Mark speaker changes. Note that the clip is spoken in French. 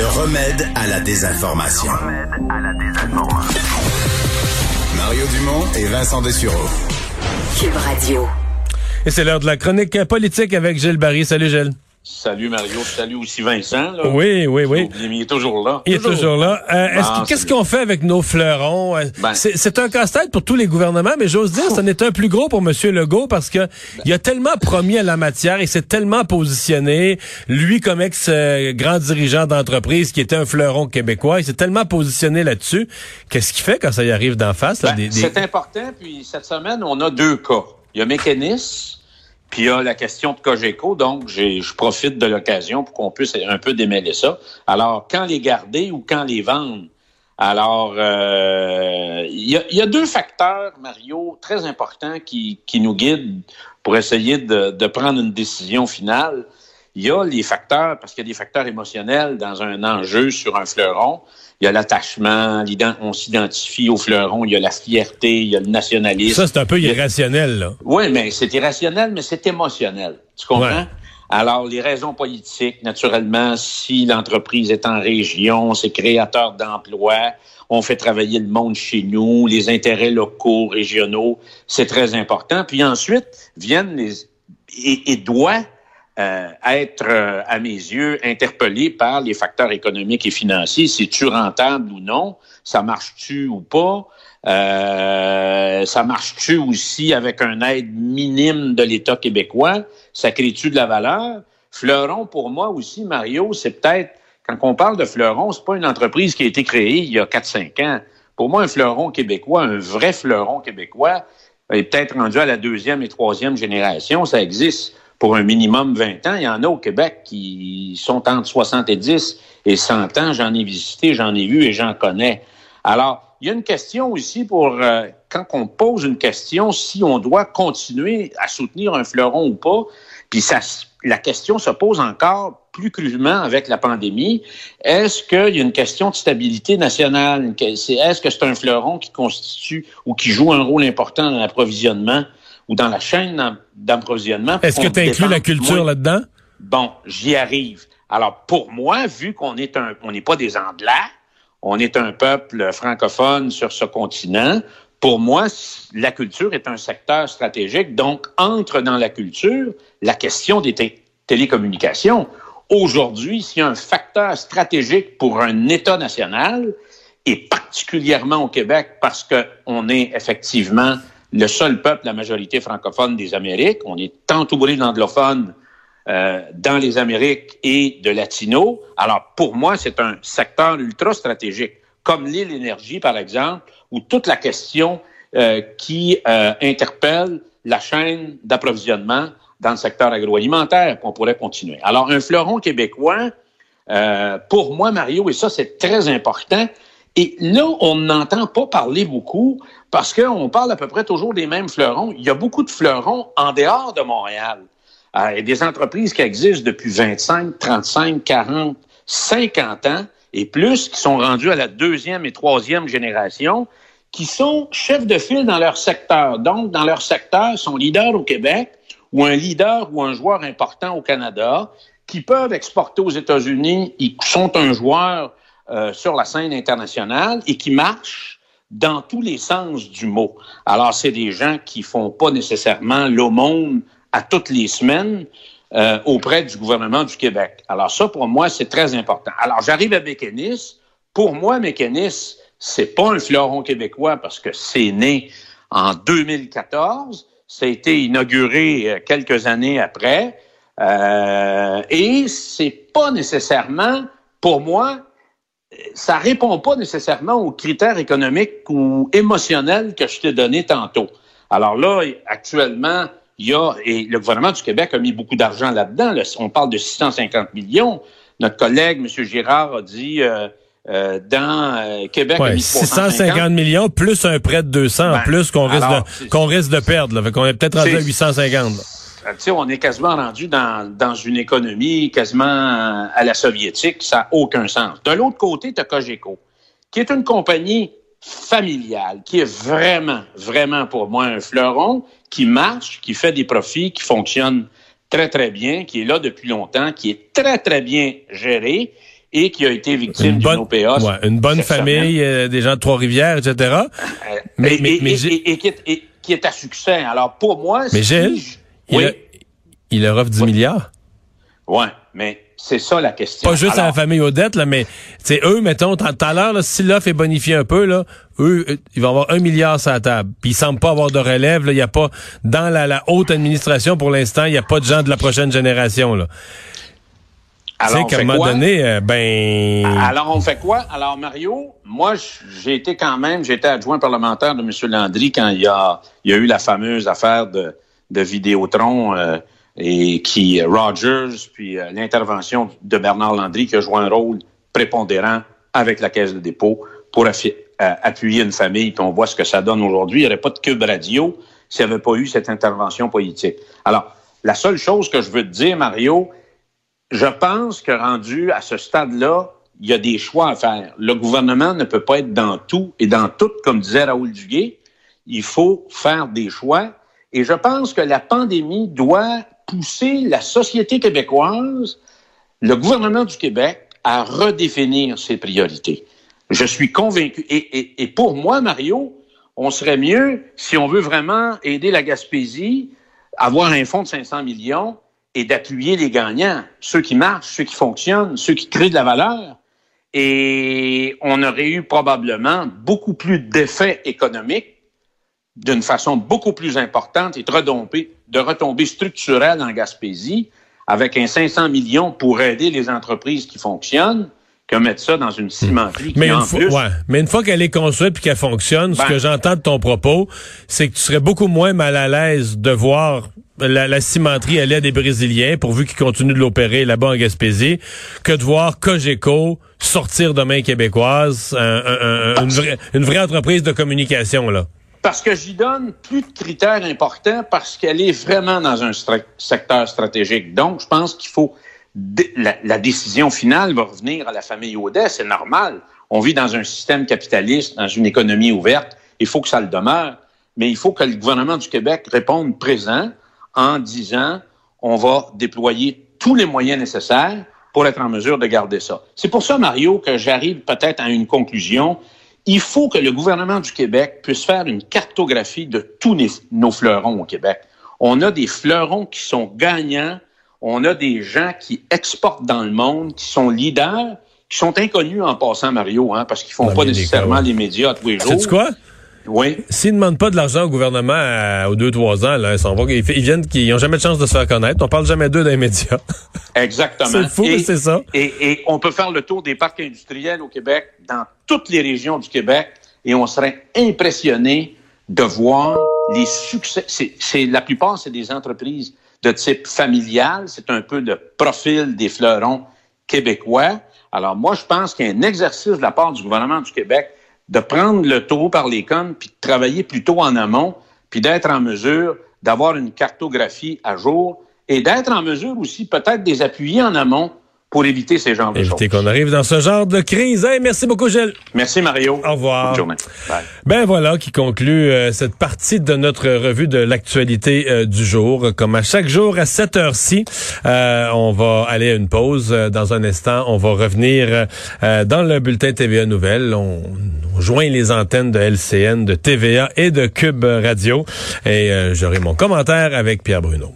Speaker 1: Le remède à la désinformation. Mario Dumont et Vincent Dessureau.
Speaker 2: Cube Radio.
Speaker 3: Et c'est l'heure de la chronique politique avec Gilles Barry. Salut Gilles.
Speaker 4: Salut Mario, salut aussi Vincent. Là.
Speaker 3: Oui, oui, oui.
Speaker 4: il est toujours là.
Speaker 3: Il est toujours là. Euh, qu'est-ce qu'on fait avec nos fleurons? Euh, ben. c'est un casse-tête pour tous les gouvernements, mais j'ose dire, ce n'est un plus gros pour M. Legault parce que il a tellement promis à la matière, il s'est tellement positionné, lui comme ex-grand dirigeant d'entreprise qui était un fleuron québécois, il s'est tellement positionné là-dessus. Qu'est-ce qu'il fait quand ça y arrive d'en face?
Speaker 4: Ben, c'est important, puis cette semaine, on a deux cas. Il y a Mécanisme puis il y a la question de Cogeco, donc je profite de l'occasion pour qu'on puisse un peu démêler ça. Alors, quand les garder ou quand les vendre? Alors, euh, il y, a, deux facteurs, Mario, très importants qui, qui nous guident pour essayer de, de prendre une décision finale. Il y a les facteurs, parce qu'il y a des facteurs émotionnels dans un enjeu sur un fleuron il y a l'attachement, on s'identifie au fleuron, il y a la fierté, il y a le nationalisme.
Speaker 3: Ça, c'est un peu irrationnel, là.
Speaker 4: Oui, mais c'est irrationnel, mais c'est émotionnel. Tu comprends? Alors, les raisons politiques, naturellement, si l'entreprise est en région, c'est créateur d'emplois, on fait travailler le monde chez nous, les intérêts locaux, régionaux, c'est très important. Puis ensuite, viennent les... et, et doit euh, être, euh, à mes yeux, interpellé par les facteurs économiques et financiers. C'est-tu rentable ou non? Ça marche-tu ou pas? Euh, ça marche-tu aussi avec un aide minime de l'État québécois? Ça crée-tu de la valeur? Fleuron, pour moi aussi, Mario, c'est peut-être, quand on parle de Fleuron, c'est pas une entreprise qui a été créée il y a 4-5 ans. Pour moi, un fleuron québécois, un vrai fleuron québécois, est peut-être rendu à la deuxième et troisième génération. Ça existe pour un minimum 20 ans. Il y en a au Québec qui sont entre 70 et 100 ans. J'en ai visité, j'en ai vu et j'en connais. Alors, il y a une question aussi pour, euh, quand on pose une question, si on doit continuer à soutenir un fleuron ou pas, puis ça, la question se pose encore plus crûment avec la pandémie. Est-ce qu'il y a une question de stabilité nationale? Est-ce que c'est un fleuron qui constitue ou qui joue un rôle important dans l'approvisionnement? Ou dans la chaîne d'approvisionnement.
Speaker 3: Est-ce que tu inclus la culture là-dedans?
Speaker 4: Bon, j'y arrive. Alors, pour moi, vu qu'on est un, on n'est pas des Anglais, on est un peuple francophone sur ce continent, pour moi, la culture est un secteur stratégique. Donc, entre dans la culture la question des télécommunications. Aujourd'hui, s'il y a un facteur stratégique pour un État national, et particulièrement au Québec, parce qu'on est effectivement le seul peuple, la majorité francophone des Amériques. On est entouré d'anglophones euh, dans les Amériques et de latinos. Alors, pour moi, c'est un secteur ultra stratégique, comme l'île énergie, par exemple, ou toute la question euh, qui euh, interpelle la chaîne d'approvisionnement dans le secteur agroalimentaire, qu'on pourrait continuer. Alors, un fleuron québécois, euh, pour moi, Mario, et ça, c'est très important, et là, on n'entend pas parler beaucoup parce qu'on parle à peu près toujours des mêmes fleurons. Il y a beaucoup de fleurons en dehors de Montréal. Euh, il a des entreprises qui existent depuis 25, 35, 40, 50 ans et plus, qui sont rendues à la deuxième et troisième génération, qui sont chefs de file dans leur secteur. Donc, dans leur secteur, sont leaders au Québec ou un leader ou un joueur important au Canada, qui peuvent exporter aux États-Unis. Ils sont un joueur euh, sur la scène internationale et qui marche dans tous les sens du mot. Alors, c'est des gens qui font pas nécessairement l'aumône à toutes les semaines euh, auprès du gouvernement du Québec. Alors, ça, pour moi, c'est très important. Alors, j'arrive à Mécanis. Pour moi, Mécanis, c'est pas un fleuron québécois parce que c'est né en 2014. Ça a été inauguré euh, quelques années après. Euh, et c'est pas nécessairement, pour moi, ça répond pas nécessairement aux critères économiques ou émotionnels que je t'ai donnés tantôt. Alors là, actuellement, il y a, et le gouvernement du Québec a mis beaucoup d'argent là-dedans. on parle de 650 millions. Notre collègue, M. Girard, a dit euh, euh, dans euh, Québec
Speaker 3: ouais, 650 millions plus un prêt de 200 en ben, plus qu'on risque, de, qu'on risque de perdre. Là. Fait qu'on est peut-être rendu à 850.
Speaker 4: Euh, on est quasiment rendu dans, dans une économie quasiment à la soviétique. Ça n'a aucun sens. De l'autre côté, tu as Cogeco, qui est une compagnie familiale, qui est vraiment, vraiment pour moi un fleuron, qui marche, qui fait des profits, qui fonctionne très, très bien, qui est là depuis longtemps, qui est très, très bien géré et qui a été victime d'une OPA.
Speaker 3: une bonne famille, des gens de Trois-Rivières, etc.
Speaker 4: mais, mais, mais, et, qui est, à succès. Alors, pour moi,
Speaker 3: mais si il, il leur offre 10 milliards?
Speaker 4: Oui, mais c'est ça la question.
Speaker 3: Pas juste à la famille Odette, là, mais c'est eux, mettons, tout à l'heure, si l'offre est bonifiée un peu, là, eux, euh, ils vont avoir un milliard sur la table. Puis ils semblent pas avoir de relève. Il y a pas dans la, haute administration pour l'instant, il n'y a pas de gens de la prochaine génération. Là. Alors, qu'à un moment donné, euh, ben.
Speaker 4: Alors, on fait quoi? Alors, Mario, moi, j'ai été quand même, j'étais adjoint parlementaire de M. Landry quand il y a, il y a eu la fameuse affaire de, de Vidéotron. Euh, et qui Rogers, puis euh, l'intervention de Bernard Landry qui a joué un rôle prépondérant avec la Caisse de dépôt pour euh, appuyer une famille, puis on voit ce que ça donne aujourd'hui. Il n'y aurait pas de cube radio s'il n'y avait pas eu cette intervention politique. Alors, la seule chose que je veux te dire, Mario, je pense que rendu à ce stade-là, il y a des choix à faire. Le gouvernement ne peut pas être dans tout et dans tout, comme disait Raoul Duguay. Il faut faire des choix. Et je pense que la pandémie doit pousser la société québécoise, le gouvernement du Québec, à redéfinir ses priorités. Je suis convaincu. Et, pour moi, Mario, on serait mieux, si on veut vraiment aider la Gaspésie, avoir un fonds de 500 millions et d'appuyer les gagnants, ceux qui marchent, ceux qui fonctionnent, ceux qui créent de la valeur. Et on aurait eu probablement beaucoup plus d'effets économiques d'une façon beaucoup plus importante et de retomber, de retomber structurelle en Gaspésie avec un 500 millions pour aider les entreprises qui fonctionnent que mettre ça dans une cimenterie
Speaker 3: mais
Speaker 4: qui,
Speaker 3: une
Speaker 4: en
Speaker 3: fois,
Speaker 4: plus...
Speaker 3: Ouais. Mais une fois qu'elle est construite puis qu'elle fonctionne, ce ben que j'entends de ton propos, c'est que tu serais beaucoup moins mal à l'aise de voir la, cimenterie à l'aide des Brésiliens, pourvu qu'ils continuent de l'opérer là-bas en Gaspésie, que de voir Cogeco sortir de main québécoise, une, vraie, une vraie entreprise de communication, là.
Speaker 4: Parce que j'y donne plus de critères importants parce qu'elle est vraiment dans un secteur stratégique. Donc, je pense qu'il faut... La, décision finale va revenir à la famille Audet, c'est normal. On vit dans un système capitaliste, dans une économie ouverte. Il faut que ça le demeure. Mais il faut que le gouvernement du Québec réponde présent en disant on va déployer tous les moyens nécessaires pour être en mesure de garder ça. C'est pour ça, Mario, que j'arrive peut-être à une conclusion il faut que le gouvernement du Québec puisse faire une cartographie de tous nos fleurons au Québec. On a des fleurons qui sont gagnants, on a des gens qui exportent dans le monde, qui sont leaders, qui sont inconnus en passant, Mario, hein, parce qu'ils font pas nécessairement les médias tous les jours.
Speaker 3: C'est quoi?
Speaker 4: Oui.
Speaker 3: S'ils ne demandent pas de l'argent au gouvernement euh, aux deux, trois ans, là, ils s'en vont. Ils, viennent, ils n'ont jamais de chance de se faire connaître. On parle jamais d'eux dans les médias.
Speaker 4: Exactement.
Speaker 3: c'est fou, c'est ça.
Speaker 4: Et, et, on peut faire le tour des parcs industriels au Québec, dans toutes les régions du Québec, et on serait impressionné de voir les succès. C'est, la plupart, c'est des entreprises de type familial. C'est un peu le profil des fleurons québécois. Alors moi, je pense qu'il y a un exercice de la part du gouvernement du Québec de prendre le taureau par les cornes, puis de travailler plutôt en amont, puis d'être en mesure d'avoir une cartographie à jour et d'être en mesure aussi peut-être des appuyer en amont pour éviter ces genres de
Speaker 3: Éviter qu'on arrive dans ce genre de crise. merci beaucoup, Gilles.
Speaker 4: Merci, Mario.
Speaker 3: Au revoir.
Speaker 4: Bonne journée.
Speaker 3: Ben voilà qui conclut euh, cette partie de notre revue de l'actualité euh, du jour. Comme à chaque jour à cette heure-ci, euh, on va aller à une pause. Dans un instant, on va revenir dans le bulletin TVA Nouvelles. On, on, joint les antennes de LCN, de TVA et de Cube Radio. Et j'aurai mon commentaire avec Pierre Bruno.